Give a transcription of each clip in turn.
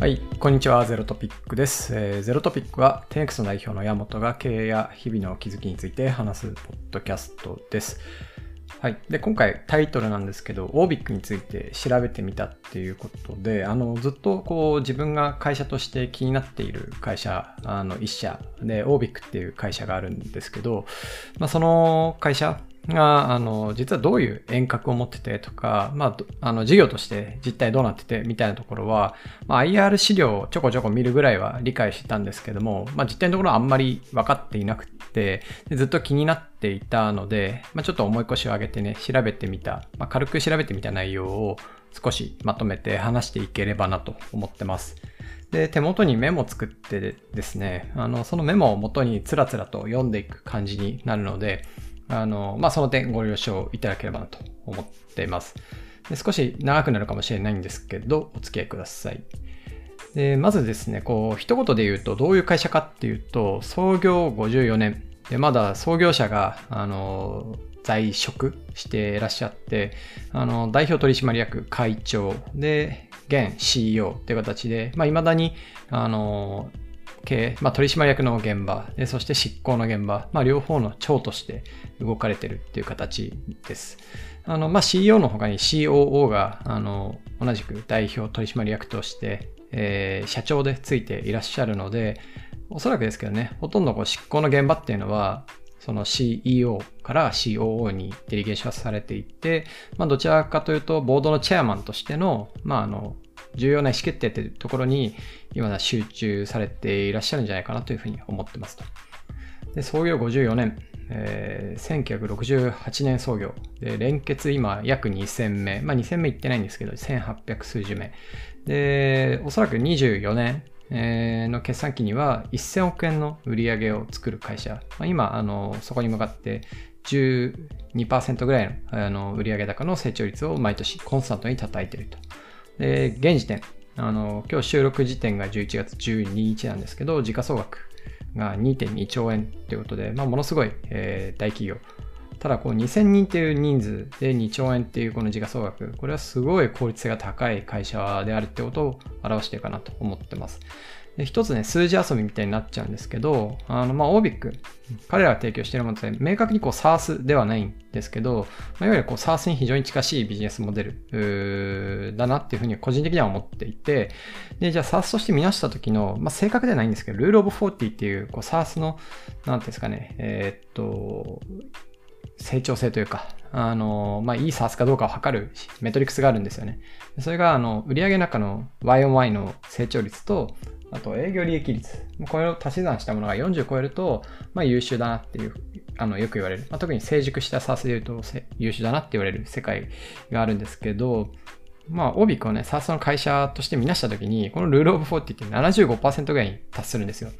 はい、こんにちは。ゼロトピックです。えーゼロトピックは、テネクスの代表の山本が経営や日々の気づきについて話すポッドキャストです。はい。で、今回タイトルなんですけど、OBIC について調べてみたっていうことで、あの、ずっとこう自分が会社として気になっている会社、あの、一社で OBIC っていう会社があるんですけど、まあ、その会社が、あの、実はどういう遠隔を持っててとか、まあ、あの、事業として実態どうなっててみたいなところは、まあ、IR 資料をちょこちょこ見るぐらいは理解してたんですけども、まあ、実態のところはあんまり分かっていなくて、ずっと気になっていたので、まあ、ちょっと重い腰を上げてね、調べてみた、まあ、軽く調べてみた内容を少しまとめて話していければなと思ってます。で、手元にメモ作ってですね、あの、そのメモを元につらつらと読んでいく感じになるので、あの、まあ、その点ご了承いただければなと思っています。で少し長くなるかもしれないんですけど、お付き合いください。でまずですね、こう、一言で言うと、どういう会社かっていうと、創業54年。で、まだ創業者が、あの、在職していらっしゃって、あの、代表取締役会長で、現 CEO っていう形で、まあ、未だに、あの、経営、まあ、取締役の現場で、そして執行の現場、まあ、両方の長として動かれてるっていう形です。あの、まあ、CEO の他に COO が、あの、同じく代表取締役として、えー社長でついていらっしゃるので、おそらくですけどね、ほとんどこう執行の現場っていうのは、その CEO から COO にデリゲーションされていて、まあ、どちらかというと、ボードのチェアマンとしての、まあ、あの、重要な意思決定というところに、今だ集中されていらっしゃるんじゃないかなというふうに思ってますと。で創業54年、えー1968年創業。で、連結今約2000名。まあ2000名いってないんですけど、1800数十名。で、おそらく24年、の決算期には1000億円の売り上げを作る会社。まあ、今、あの、そこに向かって12%ぐらいのあの売上高の成長率を毎年コンスタントに叩いていると。で、現時点、あの、今日収録時点が11月12日なんですけど、時価総額が2.2兆円ということで、まあ、ものすごい、えー大企業。ただ、こう2000人っていう人数で2兆円っていうこの時価総額、これはすごい効率性が高い会社であるってことを表しているかなと思ってます。で一つね、数字遊びみたいになっちゃうんですけど、あの、まあ、OBIC、彼らが提供しているものって、明確にこう SARS ではないんですけど、まあ、いわゆるこう SARS に非常に近しいビジネスモデルうだなっていうふうに個人的には思っていて、で、じゃあ SARS として見直した時の、まあ、正確ではないんですけど、ルールオブ40っていう、こう SARS の、なんていうんですかね、えーっと、成長性というか、あの、まあ、いい SARS かどうかを測るメトリックスがあるんですよね。それが、あの、売上中の Y-on-Y の成長率と、あと営業利益率。これを足し算したものが40超えると、まあ優秀だなっていう、あの、よく言われる。まあ、特に成熟した SARS で言うと優秀だなって言われる世界があるんですけど、まあ、オビックをね、SARS の会社として見なしたときに、このルールオブ40って75%ぐらいに達するんですよ。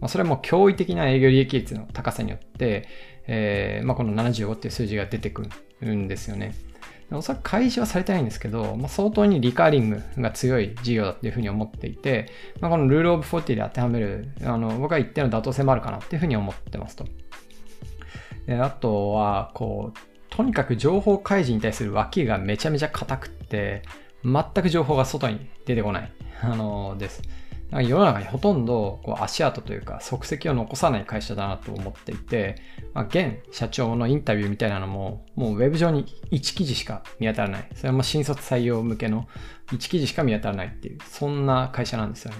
まあ、それはもう驚異的な営業利益率の高さによって、えーまあ、この75っていう数字が出てくるんですよね。おそらく開示はされてないんですけど、まあ、相当にリカーリングが強い事業だっていうふうに思っていて、まあ、このルールオブ40で当てはめる、あの僕は一定の妥当性もあるかなっていうふうに思ってますと。であとは、こう、とにかく情報開示に対する脇がめちゃめちゃ硬くって、全く情報が外に出てこない、あのです。なんか世の中にほとんどこう足跡というか足跡を残さない会社だなと思っていて、まあ、現社長のインタビューみたいなのも、もうウェブ上に1記事しか見当たらない。それはもう新卒採用向けの1記事しか見当たらないっていう、そんな会社なんですよね。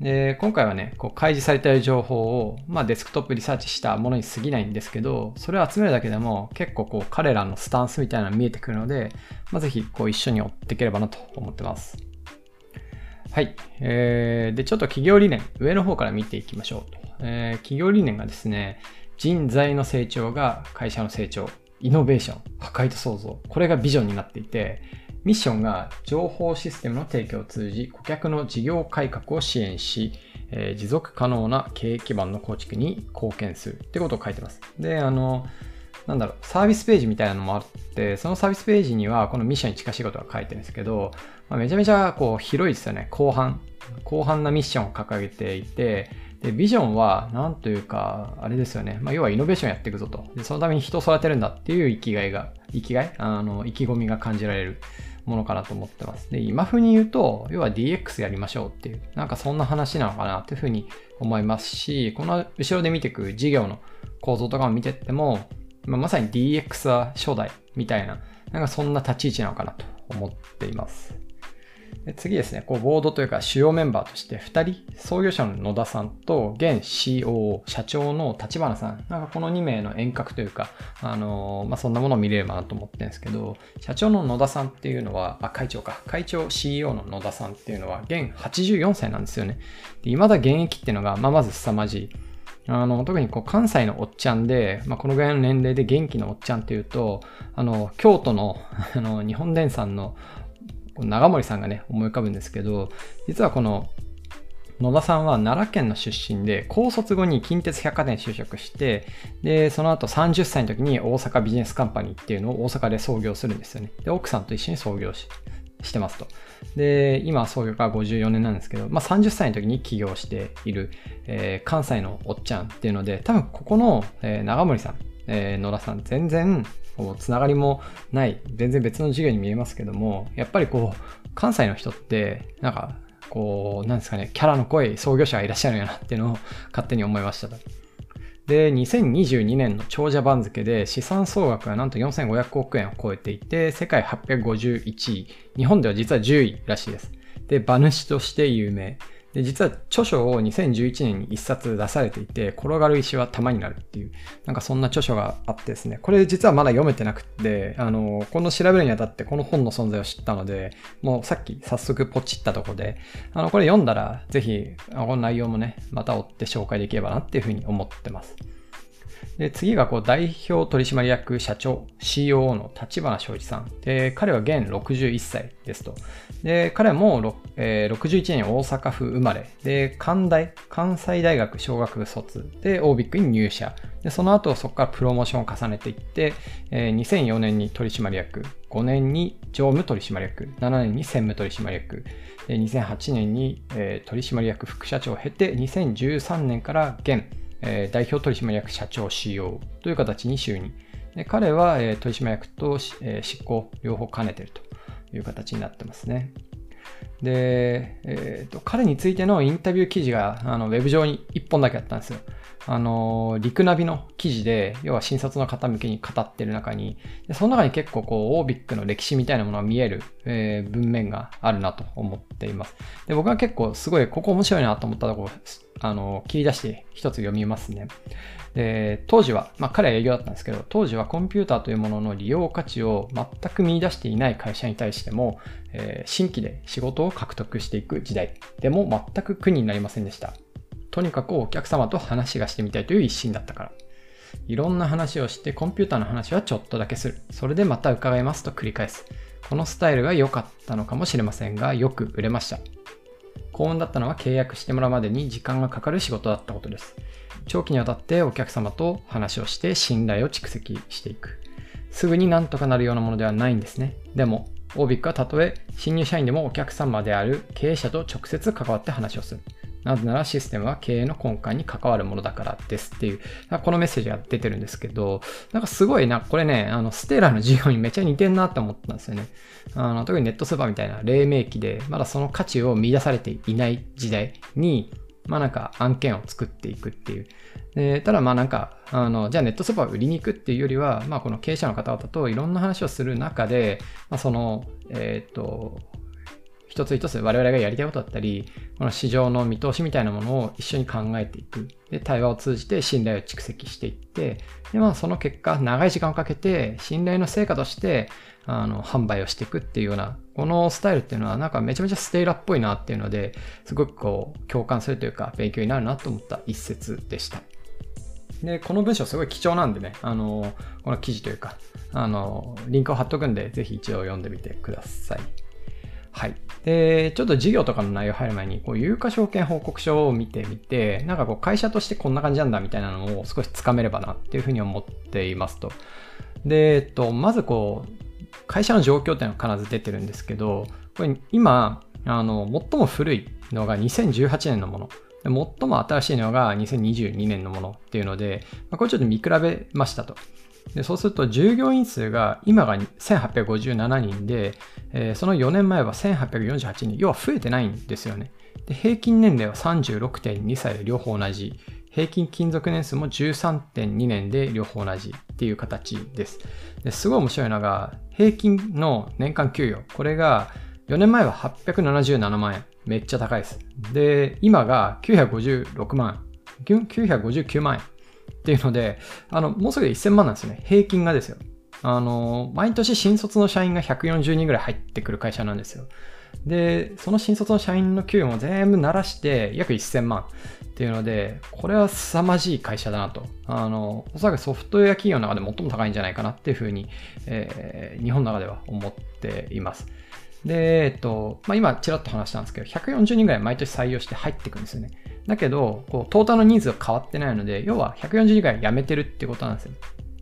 で、今回はね、こう開示されている情報を、まあ、デスクトップリサーチしたものに過ぎないんですけど、それを集めるだけでも結構こう彼らのスタンスみたいなのが見えてくるので、まあ、ぜひこう一緒に追っていければなと思ってます。はい。えー、で、ちょっと企業理念、上の方から見ていきましょう。えー企業理念がですね、人材の成長が会社の成長、イノベーション、破壊と創造。これがビジョンになっていて、ミッションが情報システムの提供を通じ、顧客の事業改革を支援し、えー持続可能な経営基盤の構築に貢献するってことを書いてます。で、あの、なんだろう、サービスページみたいなのもあって、そのサービスページにはこのミッションに近しいことが書いてるんですけど、まあ、めちゃめちゃこう広いですよね。広範。広範なミッションを掲げていて、で、ビジョンは、なんというか、あれですよね。まあ、要はイノベーションやっていくぞと。で、そのために人を育てるんだっていう生きがいが、生きがい？あの、意気込みが感じられるものかなと思ってます。で、今風に言うと、要は DX やりましょうっていう、なんかそんな話なのかなというふうに思いますし、この後ろで見ていく事業の構造とかを見てっても、まあ、まさに DX は初代みたいな、なんかそんな立ち位置なのかなと思っています。で次ですね、こうボードというか主要メンバーとして2人、創業者の野田さんと現 COO、社長の立花さん、なんかこの2名の遠隔というか、あのー、まあ、そんなものを見れればなと思ってるんですけど、社長の野田さんっていうのは、あ、会長か、会長 CEO の野田さんっていうのは現84歳なんですよね。で、未だ現役っていうのが、まあ、まず凄まじい。あの、特にこう関西のおっちゃんで、まあ、このぐらいの年齢で元気のおっちゃんっていうと、あの、京都の、あの、日本電産の長森さんがね、思い浮かぶんですけど、実はこの野田さんは奈良県の出身で、高卒後に近鉄百貨店就職して、で、その後30歳の時に大阪ビジネスカンパニーっていうのを大阪で創業するんですよね。で、奥さんと一緒に創業ししてますと。で、今創業から54年なんですけど、まあ、30歳の時に起業している、えー、関西のおっちゃんっていうので、多分ここの、えー、長森さん、えー、野田さん、全然こうつながりもない、全然別の授業に見えますけども、やっぱりこう、関西の人って、なんか、こう、なんですかね、キャラの濃い創業者がいらっしゃるんやなっていうのを勝手に思いましたと。で、2022年の長者番付で資産総額はなんと4500億円を超えていて、世界851位、日本では実は10位らしいです。で、馬主として有名。で、実は著書を2011年に1冊出されていて、転がる石は玉になるっていう、なんかそんな著書があってですね、これ実はまだ読めてなくて、あの、この調べるにあたってこの本の存在を知ったので、もうさっき早速ポチったとこで、あの、これ読んだら、ぜひ、この内容もね、また追って紹介できればなっていうふうに思ってます。で、次がこう代表取締役社長、COO の立花昌司さん。で、彼は現61歳ですと。で、彼はもう、えー、61年大阪府生まれ。で、関大、関西大学小学部卒。で、オービックに入社。で、その後そこからプロモーションを重ねていって、えー、2004年に取締役、5年に常務取締役、7年に専務取締役、2008年に、えー、取締役副社長を経て、2013年から現、えー、代表取締役社長 CEO という形に就任。で彼は、えー、取締役と、えー、執行両方兼ねているという形になってますね。で、えーと、彼についてのインタビュー記事があのウェブ上に1本だけあったんですよ。あの、リクナビの記事で、要は新卒の方向けに語ってる中に、でその中に結構こう、オービックの歴史みたいなものが見える、えー、文面があるなと思っています。で、僕は結構すごい、ここ面白いなと思ったところ、あの、切り出して一つ読みますね。で、当時は、まあ彼は営業だったんですけど、当時はコンピューターというものの利用価値を全く見出していない会社に対しても、えー、新規で仕事を獲得していく時代でも全く苦になりませんでした。とにかくお客様と話がしてみたいという一心だったから。いろんな話をしてコンピューターの話はちょっとだけする。それでまた伺いますと繰り返す。このスタイルが良かったのかもしれませんが、よく売れました。幸運だったのは契約してもらうまでに時間がかかる仕事だったことです。長期にわたってお客様と話をして信頼を蓄積していく。すぐになんとかなるようなものではないんですね。でも、オービックはたとえ新入社員でもお客様である経営者と直接関わって話をする。なぜならシステムは経営の根幹に関わるものだからですっていう、このメッセージが出てるんですけど、なんかすごいな、これね、あの、ステーラーの授業にめっちゃ似てんなって思ったんですよね。あの、特にネットスーパーみたいな黎明期で、まだその価値を見出されていない時代に、まあなんか案件を作っていくっていう。でただまあなんか、あの、じゃあネットスーパーを売りに行くっていうよりは、まあこの経営者の方々といろんな話をする中で、まあその、えっ、ー、と、一つ一つ我々がやりたいことだったり、この市場の見通しみたいなものを一緒に考えていく。で、対話を通じて信頼を蓄積していって、で、まあその結果、長い時間をかけて信頼の成果として、あの、販売をしていくっていうような、このスタイルっていうのはなんかめちゃめちゃステイラっぽいなっていうので、すごくこう、共感するというか、勉強になるなと思った一節でした。で、この文章すごい貴重なんでね、あの、この記事というか、あの、リンクを貼っとくんで、ぜひ一度読んでみてください。はい。で、ちょっと事業とかの内容入る前に、こう、有価証券報告書を見てみて、なんかこう、会社としてこんな感じなんだみたいなのを少しつかめればなっていうふうに思っていますと。で、えっと、まずこう、会社の状況っていうのは必ず出てるんですけど、これ今、あの、最も古いのが2018年のもの。最も新しいのが2022年のものっていうので、これちょっと見比べましたと。でそうすると従業員数が今が1857人で、えー、その4年前は1848人、要は増えてないんですよね。で平均年齢は36.2歳で両方同じ。平均勤続年数も13.2年で両方同じっていう形です。ですごい面白いのが、平均の年間給与。これが4年前は877万円。めっちゃ高いです。で、今が956万円。959万円。っていうので、あの、もうすぐで1000万なんですよね。平均がですよ。あの、毎年新卒の社員が140人ぐらい入ってくる会社なんですよ。で、その新卒の社員の給与も全部鳴らして約1000万っていうので、これは凄まじい会社だなと。あの、おそらくソフトウェア企業の中で最も高いんじゃないかなっていうふうに、えー、日本の中では思っています。で、えっと、まあ、今ちらっと話したんですけど、140人ぐらい毎年採用して入ってくるんですよね。だけど、こう、トータルの人数が変わってないので、要は140人ぐらい辞めてるってことなんですよ。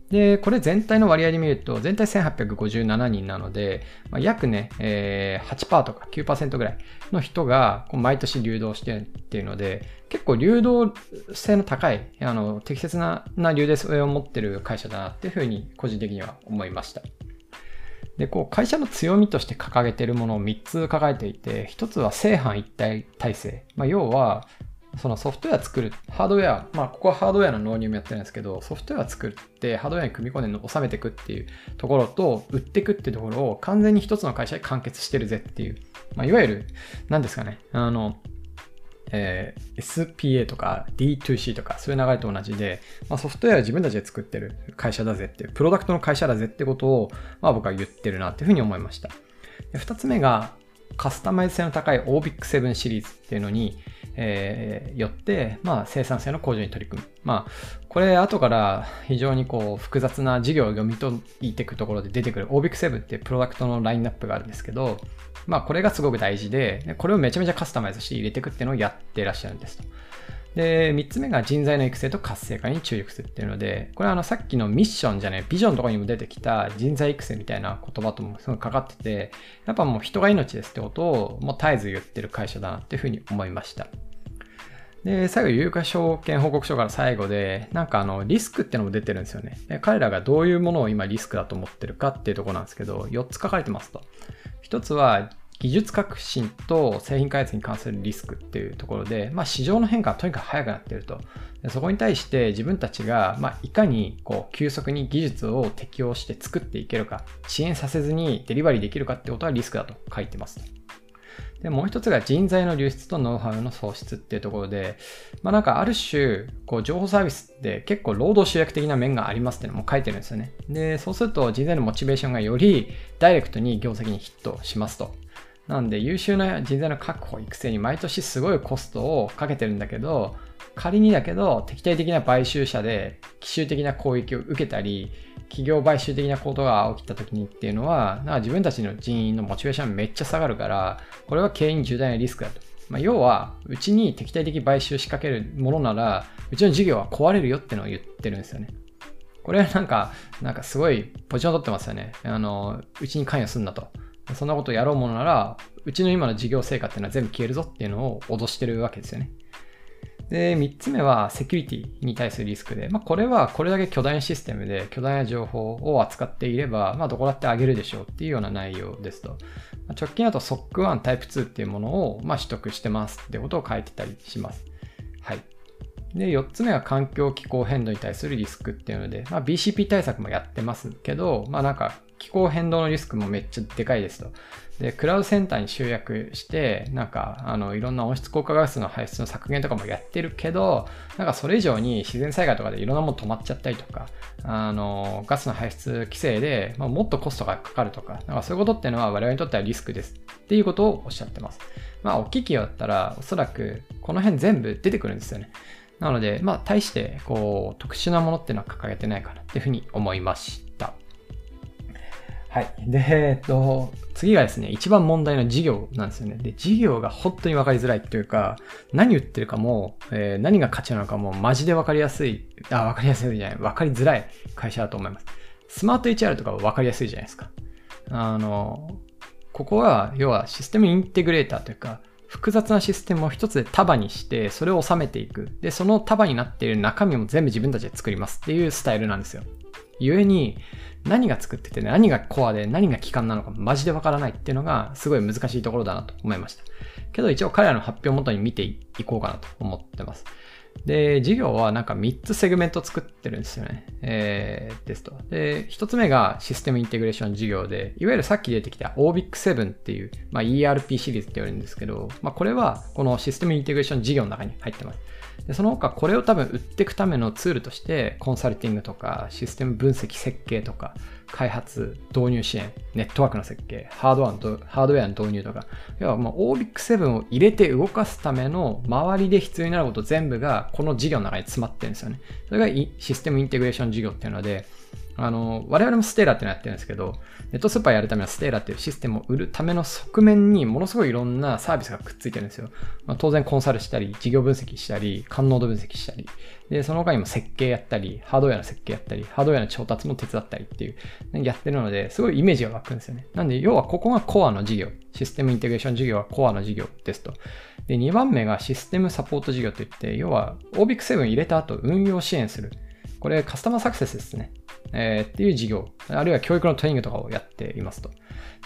で、これ全体の割合で見ると、全体1857人なので、まあ、約ね、えー、8%とか9%ぐらいの人が毎年流動してるっていうので、結構流動性の高い、あの適切なな流動性を持ってる会社だなっていうふうに個人的には思いました。で、こう会社の強みとして掲げているものを3つ掲げていて、1つは正反一体体制。まあ、要は、そのソフトウェア作る、ハードウェア、まあ、ここはハードウェアの納入もやってるんですけど、ソフトウェア作って、ハードウェアに組み込んで収めていくっていうところと、売っていくっていうところを完全に一つの会社で完結してるぜっていう、まあ、いわゆる、何ですかね、あの、えー、SPA とか D2C とかそういう流れと同じで、まあ、ソフトウェアを自分たちで作ってる会社だぜっていう、プロダクトの会社だぜってことを、まあ、僕は言ってるなっていうふうに思いました。で2つ目が、カスタマイズ性の高い OBIC7 シリーズっていうのに、えー、よって、まあ、生産性の向上に取り組む。まあ、これ後から非常にこう複雑な事業を読み解いていくところで出てくる OBIC7 っていうプロダクトのラインナップがあるんですけど、まあ、これがすごく大事で、これをめちゃめちゃカスタマイズして入れていくっていうのをやってらっしゃるんですと。で、3つ目が人材の育成と活性化に注力するっていうので、これはあのさっきのミッションじゃない、ビジョンとかにも出てきた人材育成みたいな言葉ともすごいかかってて、やっぱもう人が命ですってことをもう絶えず言ってる会社だなっていうふうに思いました。で、最後、有価証券報告書から最後で、なんかあの、リスクってのも出てるんですよね。彼らがどういうものを今リスクだと思ってるかっていうとこなんですけど、4つ書かれてますと。1つは、技術革新と製品開発に関するリスクっていうところで、まあ、市場の変化はとにかく早くなっていると。そこに対して自分たちが、まあ、いかにこう急速に技術を適用して作っていけるか、遅延させずにデリバリーできるかってことはリスクだと書いてます。で、もう一つが人材の流出とノウハウの創出っていうところで、まあなんかある種、こう情報サービスって結構労働集約的な面がありますっていうのも書いてるんですよね。で、そうすると人材のモチベーションがよりダイレクトに業績にヒットしますと。なんで優秀な人材の確保、育成に毎年すごいコストをかけてるんだけど、仮にだけど敵対的な買収者で奇襲的な攻撃を受けたり、企業買収的なことが起きた時にっていうのは、なんか自分たちの人員のモチベーションめっちゃ下がるから、これは経営に重大なリスクだと。まあ、要は、うちに敵対的買収仕掛けるものなら、うちの事業は壊れるよってのを言ってるんですよね。これはなんか、なんかすごいポジション取ってますよね。あの、うちに関与すんなと。そんなことやろうものなら、うちの今の事業成果っていうのは全部消えるぞっていうのを脅してるわけですよね。で、3つ目はセキュリティに対するリスクで、まあ、これはこれだけ巨大なシステムで巨大な情報を扱っていれば、まあ、どこだってあげるでしょうっていうような内容ですとま。直近だと SOC1 タイプ2っていうものを、ま、取得してますってことを書いてたりします。はい。で、4つ目は環境気候変動に対するリスクっていうので、まあ、BCP 対策もやってますけど、まあなんか気候変動のリスクもめっちゃでかいですと。で、クラウドセンターに集約して、なんか、あの、いろんな温室効果ガスの排出の削減とかもやってるけど、なんかそれ以上に自然災害とかでいろんなもの止まっちゃったりとか、あの、ガスの排出規制で、まあ、もっとコストがかかるとか、なんかそういうことっていうのは我々にとってはリスクですっていうことをおっしゃってます。まあ、大きい企業だったら、おそらくこの辺全部出てくるんですよね。なので、まあ、大して、こう、特殊なものっていうのは掲げてないかなっていうふうに思いました。はい。で、えっと、次がですね、一番問題の事業なんですよね。で、事業が本当に分かりづらいっていうか、何言ってるかも、えー、何が価値なのかもマジで分かりやすい、あ、分かりやすいじゃない、分かりづらい会社だと思います。スマート HR とかは分かりやすいじゃないですか。あの、ここは、要はシステムインテグレーターというか、複雑なシステムを一つで束にして、それを収めていく。で、その束になっている中身も全部自分たちで作りますっていうスタイルなんですよ。故に、何が作ってて、何がコアで何が基幹なのかマジでわからないっていうのがすごい難しいところだなと思いました。けど一応彼らの発表をもとに見ていこうかなと思ってます。で、事業はなんか3つセグメント作ってるんですよね。えー、ですと。で、1つ目がシステムインテグレーション事業で、いわゆるさっき出てきた OBIC7 っていう、まあ、ERP シリーズって言われるんですけど、まあ、これはこのシステムインテグレーション事業の中に入ってます。でその他これを多分売っていくためのツールとしてコンサルティングとかシステム分析設計とか開発導入支援ネットワークの設計ハードハードウェアの導入とか要はもう OBIC7 を入れて動かすための周りで必要になること全部がこの事業の中に詰まってるんですよね。それがシステムインテグレーション事業っていうのであの、我々もステーラっていうのやってるんですけど、ネットスーパーやるためのステーラっていうシステムを売るための側面にものすごいいろんなサービスがくっついてるんですよ。まあ、当然コンサルしたり、事業分析したり、感濃度分析したり、で、その他にも設計やったり、ハードウェアの設計やったり、ハードウェアの調達も手伝ったりっていう、やってるので、すごいイメージが湧くんですよね。なんで、要はここがコアの事業。システムインテグレーション事業はコアの事業ですと。で、2番目がシステムサポート事業といって、要は OBIC7 入れた後運用支援する。これカスタマーサクセスですね。えー、っていう事業、あるいは教育のトレーニングとかをやっていますと。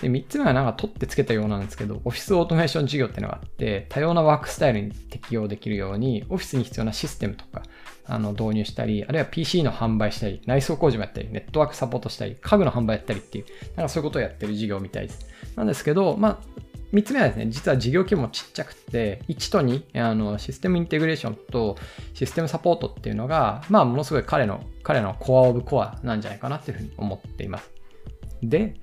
で、3つ目はなんか取ってつけたようなんですけど、オフィスオートメーション事業っていうのがあって、多様なワークスタイルに適用できるように、オフィスに必要なシステムとか、あの導入したり、あるいは PC の販売したり、内装工事もやったり、ネットワークサポートしたり、家具の販売やったりっていう、なんかそういうことをやってる事業みたいです。なんですけど、まあ、3つ目はですね、実は事業規模もちっちゃくて、1と2、あのシステムインテグレーションとシステムサポートっていうのが、まあ、ものすごい彼の、彼のコアオブコアなんじゃないかなっていうふうに思っています。で、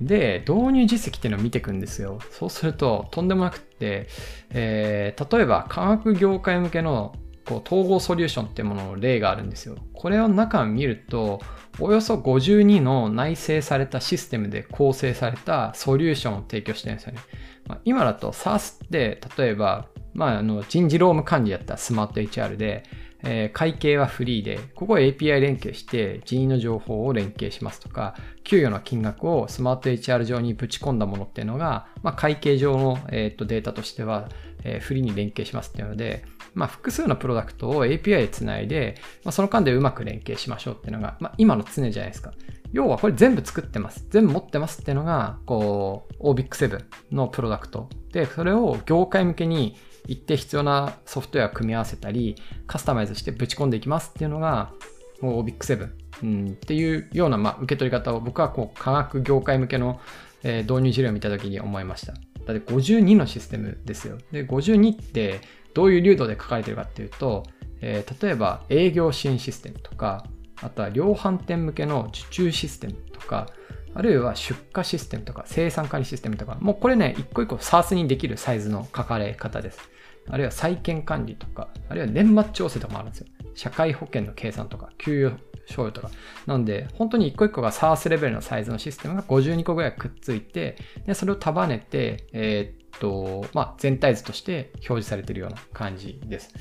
で、導入実績っていうのを見ていくんですよ。そうすると、とんでもなくって、えー、例えば、科学業界向けのこう統合ソリューションっていうものの例があるんですよ。これを中を見ると、およそ52の内製されたシステムで構成されたソリューションを提供してるんですよね。まあ、今だと SARS って例えば、まあ、あの人事労務管理やったらスマート HR で、えー、会計はフリーで、ここ API 連携して人員の情報を連携しますとか、給与の金額をスマート HR 上にぶち込んだものっていうのが、まあ、会計上の、えー、とデータとしては、えー、フリーに連携しますっていうので、まあ、複数のプロダクトを API でつないで、まあ、その間でうまく連携しましょうっていうのが、まあ、今の常じゃないですか。要はこれ全部作ってます。全部持ってますっていうのが、こう、OBIC7 のプロダクト。で、それを業界向けに一定必要なソフトウェアを組み合わせたり、カスタマイズしてぶち込んでいきますっていうのが、OBIC7、うん、っていうような、まあ、受け取り方を僕はこう、科学業界向けの、えー、導入事例を見たときに思いました。だって52のシステムですよ。で、52ってどういう流度で書かれてるかっていうと、えー、例えば営業支援システムとか、あとは量販店向けの受注システムとか、あるいは出荷システムとか生産管理システムとか、もうこれね、一個一個 SARS にできるサイズの書かれ方です。あるいは債券管理とか、あるいは年末調整とかもあるんですよ。社会保険の計算とか、給与賞与とか。なので、本当に一個一個が SARS レベルのサイズのシステムが52個ぐらいくっついて、でそれを束ねて、えー、と、まあ、全体図として表示されているような感じです。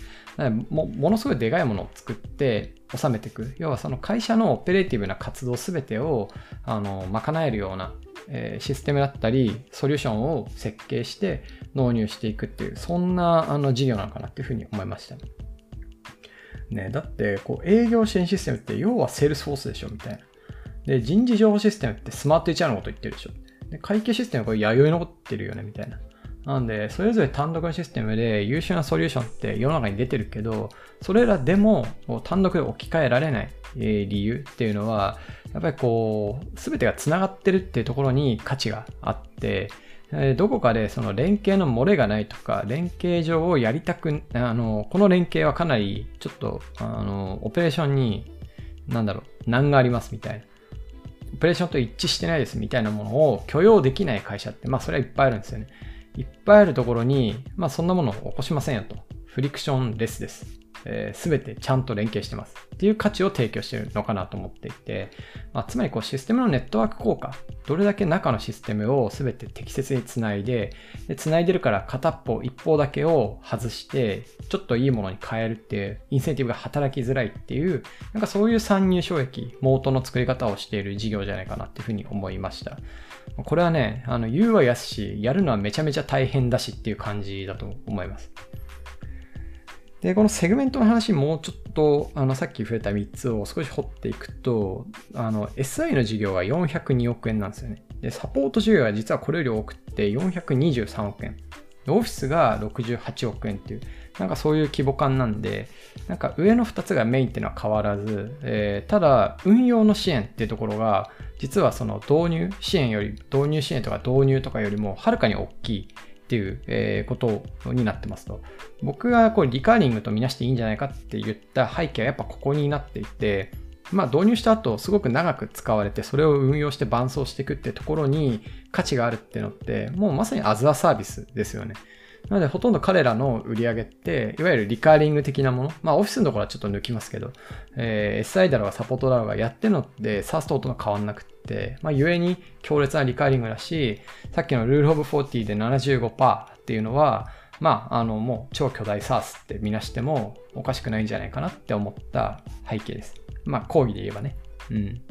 もものすごいでかいものを作って収めていく。要はその会社のオペレーティブな活動すべてをあの賄えるような、えー、システムだったり、ソリューションを設計して納入していくっていう、そんなあの事業なのかなっていうふうに思いました。ね、だってこう営業支援システムって要は Salesforce でしょみたいな。で、人事情報システムってスマート HR のこと言ってるでしょ。で会計システムはこれ弥生残ってるよねみたいな。なんで、それぞれ単独のシステムで優秀なソリューションって世の中に出てるけど、それらでも単独で置き換えられない理由っていうのは、やっぱりこう、すべてが繋がってるっていうところに価値があって、どこかでその連携の漏れがないとか、連携上をやりたく、あの、この連携はかなりちょっと、あの、オペレーションに、なんだろう、難がありますみたいな。オペレーションと一致してないですみたいなものを許容できない会社って、まあそれはいっぱいあるんですよね。いっぱいあるところに、まあそんなものを起こしませんよと。フリクションレスです。えー、全てちゃんと連携してますっていう価値を提供しているのかなと思っていて、まあ、つまりこうシステムのネットワーク効果、どれだけ中のシステムを全て適切につないで、でつないでるから片っぽ、一方だけを外して、ちょっといいものに変えるっていう、インセンティブが働きづらいっていう、なんかそういう参入障壁、モートの作り方をしている事業じゃないかなっていうふうに思いました。これはね、あの言うは安し、やるのはめちゃめちゃ大変だしっていう感じだと思います。で、このセグメントの話もうちょっと、あの、さっき増えた3つを少し掘っていくと、あの、SI の事業は402億円なんですよね。で、サポート事業は実はこれより多くて423億円。オフィスが68億円っていう、なんかそういう規模感なんで、なんか上の2つがメインっていうのは変わらず、えー、ただ運用の支援っていうところが、実はその導入支援より、導入支援とか導入とかよりもはるかに大きいっていう、え、ことになってますと。僕がこうリカーリングとみなしていいんじゃないかって言った背景はやっぱここになっていて、まあ導入した後すごく長く使われてそれを運用して伴走していくってところに価値があるってのってもうまさにアズアサービスですよね。なのでほとんど彼らの売り上げって、いわゆるリカーリング的なもの、まあオフィスのところはちょっと抜きますけど、えー、SI だろうがサポートだろうがやってるのって SARS と音が変わんなくって、まあ故に強烈なリカーリングだし、さっきのルールオブ40で75%っていうのは、まあ、あの、もう超巨大 SARS って見なしてもおかしくないんじゃないかなって思った背景です。まあ、講義で言えばね。うん。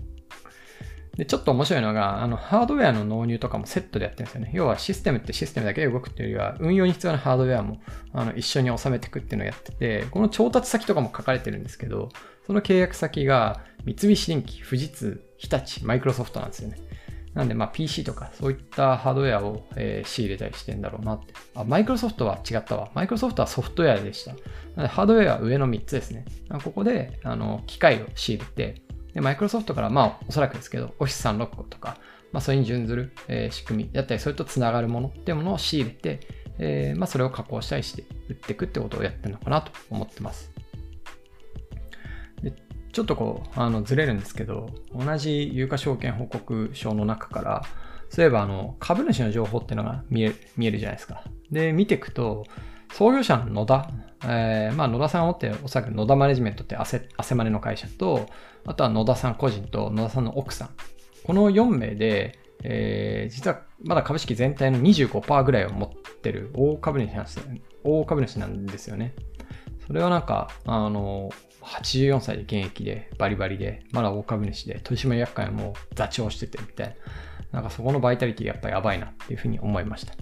で、ちょっと面白いのが、あの、ハードウェアの納入とかもセットでやってるんですよね。要はシステムってシステムだけで動くっていうよりは、運用に必要なハードウェアもあの一緒に収めていくっていうのをやってて、この調達先とかも書かれてるんですけど、その契約先が三菱電機、富士通、日立、マイクロソフトなんですよね。なんで、まあ PC とかそういったハードウェアを、えー、仕入れたりしてんだろうなって。あ、マイクロソフトは違ったわ。マイクロソフトはソフトウェアでした。なので、ハードウェアは上の3つですね。ここで、あの、機械を仕入れて、で、マイクロソフトから、まあ、おそらくですけど、Office 365とか、まあ、それに準ずる、えー、仕組みだったり、それとつながるものっていうものを仕入れて、えー、まあ、それを加工したりして売っていくってことをやってるのかなと思ってます。でちょっとこう、あの、ずれるんですけど、同じ有価証券報告書の中から、そういえば、あの、株主の情報っていうのが見え見えるじゃないですか。で、見ていくと、創業者の野田、えー、まあ野田さんを持っておそらく野田マネジメントって汗汗マネの会社と、あとは野田さん個人と野田さんの奥さん。この4名で、えー、実はまだ株式全体の25%ぐらいを持ってる大株主なんです大株主なんですよね。それはなんか、あの、84歳で現役で、バリバリで、まだ大株主で、取締役会も座長しててみたいな。なんかそこのバイタリティやっぱりやばいなっていうふうに思いました。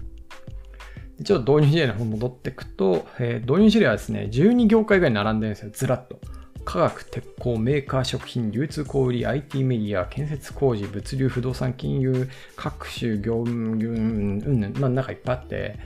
一応導入事例の方戻っていくと、えー、導入事例はですね、12業界ぐらい並んでるんですよ、ずらっと。化学、鉄鋼、メーカー、食品、流通小売、IT メディア、建設工事、物流、不動産、金融、各種業務、うん、まあ、なんかいっぱいあって、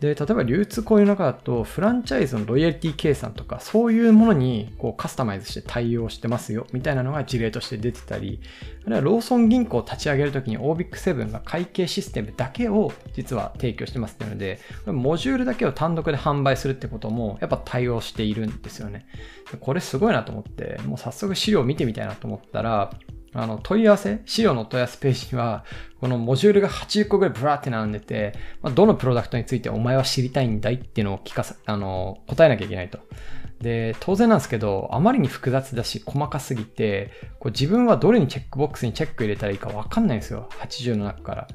で、例えば流通小売の中だと、フランチャイズのロイヤリティ計算とか、そういうものにこうカスタマイズして対応してますよ、みたいなのが事例として出てたり、あるいはローソン銀行を立ち上げるときに OBIC7 が会計システムだけを実は提供してますっていうので、モジュールだけを単独で販売するってことも、やっぱ対応しているんですよね。これすごいなと思って、もう早速資料を見てみたいなと思ったら、あの、問い合わせ、資料の問い合わせページには、このモジュールが80個ぐらいブラーって並んでて、まあ、どのプロダクトについてお前は知りたいんだいっていうのを聞かさ、あの、答えなきゃいけないと。で、当然なんですけど、あまりに複雑だし細かすぎて、こう自分はどれにチェックボックスにチェック入れたらいいかわかんないんですよ。80の中から。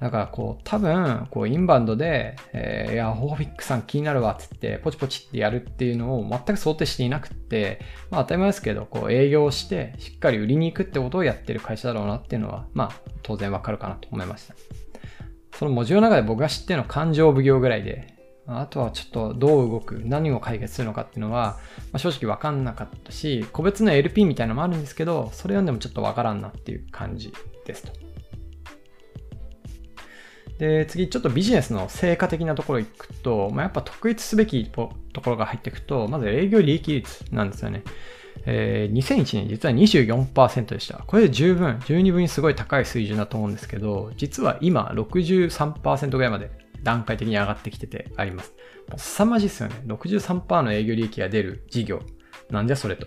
だからこう、多分、こう、インバウンドで、えー、いや、ホーフィックさん気になるわ、つって、ポチポチってやるっていうのを全く想定していなくって、まあ当たり前ですけど、こう、営業して、しっかり売りに行くってことをやってる会社だろうなっていうのは、まあ、当然わかるかなと思いました。その文字の中で僕が知ってるのは感情奉行ぐらいで、あとはちょっとどう動く、何を解決するのかっていうのは、まあ、正直わかんなかったし、個別の LP みたいなのもあるんですけど、それ読んでもちょっとわからんなっていう感じですと。で、次、ちょっとビジネスの成果的なところ行くと、まあ、やっぱ特筆すべきところが入っていくと、まず営業利益率なんですよね。えー、2001年実は24%でした。これで十分、十二分にすごい高い水準だと思うんですけど、実は今63%ぐらいまで段階的に上がってきててあります。もう凄まじいですよね。63%の営業利益が出る事業。なんじゃそれと。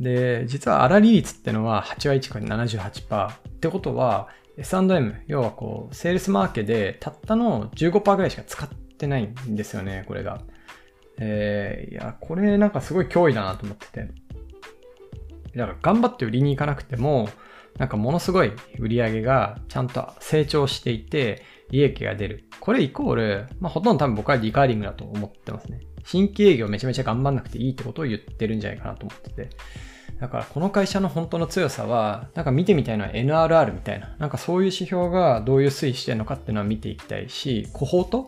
で、実は粗利率ってのは8割近く78%ってことは、S&M、要はこう、セールスマーケでたったの15%ぐらいしか使ってないんですよね、これが。えー、いや、これなんかすごい脅威だなと思ってて。だから頑張って売りに行かなくても、なんかものすごい売り上げがちゃんと成長していて、利益が出る。これイコール、まあほとんど多分僕はリカーリングだと思ってますね。新規営業めちゃめちゃ頑張んなくていいってことを言ってるんじゃないかなと思ってて。だからこの会社の本当の強さは、なんか見てみたいのは NRR みたいな、なんかそういう指標がどういう推移してるのかっていうのは見ていきたいし、コホート？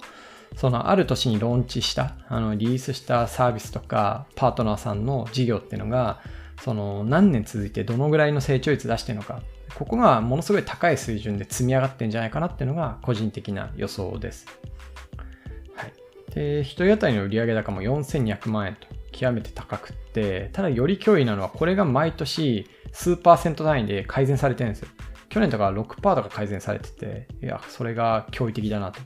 そのある年にローンチした、あのリリースしたサービスとか、パートナーさんの事業っていうのが、その何年続いてどのぐらいの成長率出してるのか、ここがものすごい高い水準で積み上がってるんじゃないかなっていうのが個人的な予想です。はい。で、1人当たりの売上高も4200万円と極めて高くって、ただより脅威なのはこれが毎年数パーセント単位で改善されてるんですよ。去年とか6%とか改善されてて、いや、それが驚異的だなと。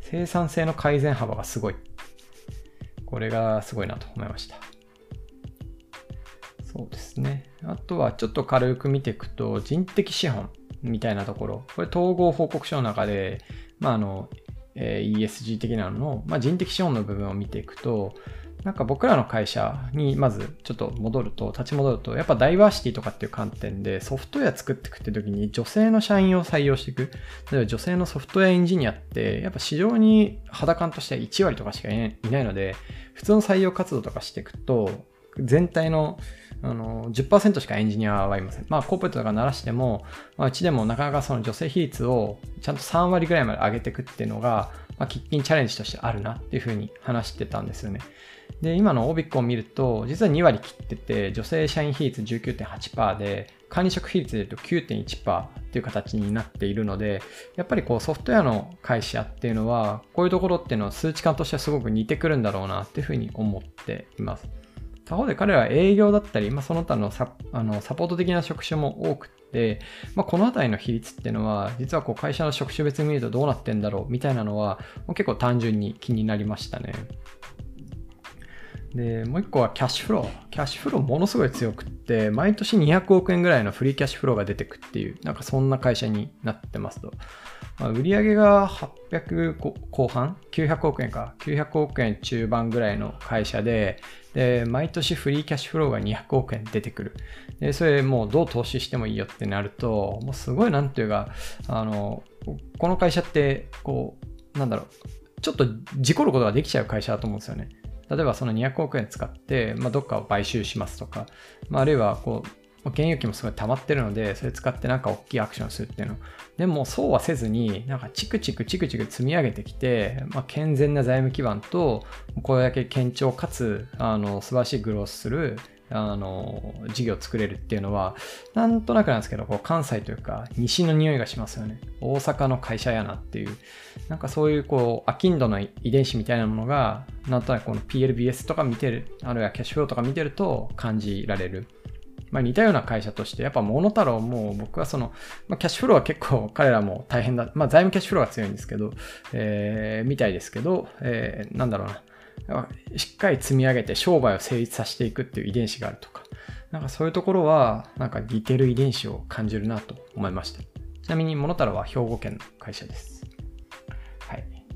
生産性の改善幅がすごい。これがすごいなと思いました。そうですね。あとはちょっと軽く見ていくと、人的資本みたいなところ。これ統合報告書の中で、まあ、あの、えー、ESG 的なのの、まあ、人的資本の部分を見ていくと、なんか僕らの会社にまずちょっと戻ると、立ち戻ると、やっぱダイバーシティとかっていう観点でソフトウェア作っていくって時に女性の社員を採用していく。例えば女性のソフトウェアエンジニアって、やっぱ市場に肌感としては1割とかしかいないので、普通の採用活動とかしていくと、全体のあの10%しかエンジニアはいません。まあ、コーポレートとか鳴らしても、まあ、うちでもなかなかその女性比率をちゃんと3割ぐらいまで上げていくっていうのが、まあ、喫緊チャレンジとしてあるなっていうふうに話してたんですよね。で、今の OBIC を見ると、実は2割切ってて、女性社員比率19.8%で、管理職比率で言うと9.1%っていう形になっているので、やっぱりこうソフトウェアの会社っていうのは、こういうところっていうのは数値感としてはすごく似てくるんだろうなっていうふうに思っています。他方で彼らは営業だったり、まあ、その他のサあのサポート的な職種も多くで、まあ、この辺りの比率っていうのは、実はこう会社の職種別に見るとどうなってんだろうみたいなのは、結構単純に気になりましたね。で、もう一個はキャッシュフロー。キャッシュフローものすごい強くって、毎年200億円ぐらいのフリーキャッシュフローが出てくっていう、なんかそんな会社になってますと。まあ、売上が800後半 ?900 億円か。900億円中盤ぐらいの会社で、で、毎年フリーキャッシュフローが200億円出てくる。で、それもうどう投資してもいいよってなると、もうすごいなんていうか、あの、この会社って、こう、なんだろう、ちょっと事故ることができちゃう会社だと思うんですよね。例えばその200億円使って、まあ、どっかを買収しますとか、まあ、あるいはこう、現預金もすごい溜まってるので、それ使ってなんか大きいアクションするっていうの。でもそうはせずに、なんかチクチクチクチク積み上げてきて、まあ、健全な財務基盤と、これだけ堅調かつ、あの、素晴らしいグロースするあの、事業を作れるっていうのは、なんとなくなんですけど、こう関西というか、西の匂いがしますよね。大阪の会社やなっていう、なんかそういうこう、アキンドの遺伝子みたいなものが、なんとなくこの PLBS とか見てる、あるいはキャッシュフローとか見てると感じられる。まあ、似たような会社として、やっぱモノタロウも僕はその、まあ、キャッシュフローは結構 彼らも大変だ。まあ、財務キャッシュフローは強いんですけど、えー、みたいですけど、えー、なんだろうな。しっかり積み上げて商売を成立させていくっていう遺伝子があるとか、なんかそういうところは、なんか似てる遺伝子を感じるなと思いました。ちなみに、モノタロウは兵庫県の会社です。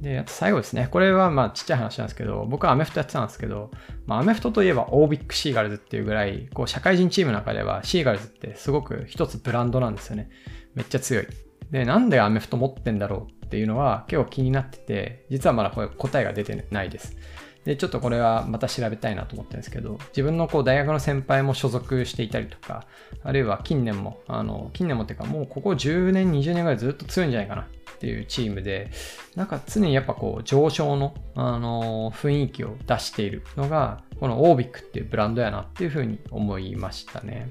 で、あと最後ですね。これはまあちっちゃい話なんですけど、僕はアメフトやってたんですけど、まあ、アメフトといえばオービックシーガルズっていうぐらい、こう社会人チームの中ではシーガルズってすごく一つブランドなんですよね。めっちゃ強い。で、なんでアメフト持ってんだろうっていうのは結構気になってて、実はまだこれ答えが出てないです。で、ちょっとこれはまた調べたいなと思ってるんですけど、自分のこう大学の先輩も所属していたりとか、あるいは近年も、あの、近年もっていうかもうここ10年、20年ぐらいずっと強いんじゃないかなっていうチームで、なんか常にやっぱこう上昇の、あの、雰囲気を出しているのが、このオービックっていうブランドやなっていうふうに思いましたね。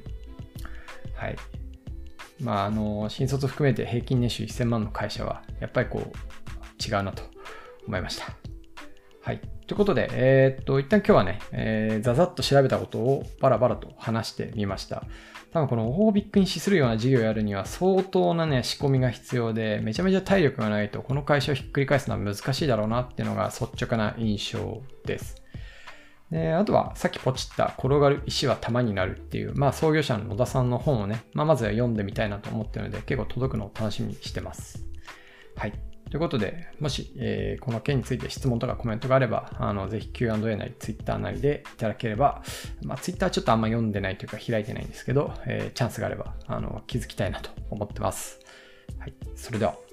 はい。まあ、あの、新卒含めて平均年収1000万の会社は、やっぱりこう、違うなと思いました。はい。ということで、えー、っと、一旦今日はね、えー、ざざっと調べたことをバラバラと話してみました。多分このオービックに資するような事業をやるには相当なね、仕込みが必要で、めちゃめちゃ体力がないと、この会社をひっくり返すのは難しいだろうなっていうのが率直な印象です。で、あとは、さっきポチった転がる石は玉になるっていう、まあ創業者の野田さんの本をね、まあまずは読んでみたいなと思ってるので、結構届くのを楽しみにしてます。はい。ということで、もし、えー、この件について質問とかコメントがあれば、あのぜひ Q&A なり Twitter なりでいただければ、まあ、Twitter ちょっとあんま読んでないというか開いてないんですけど、えー、チャンスがあればあの気づきたいなと思ってます。はい、それでは。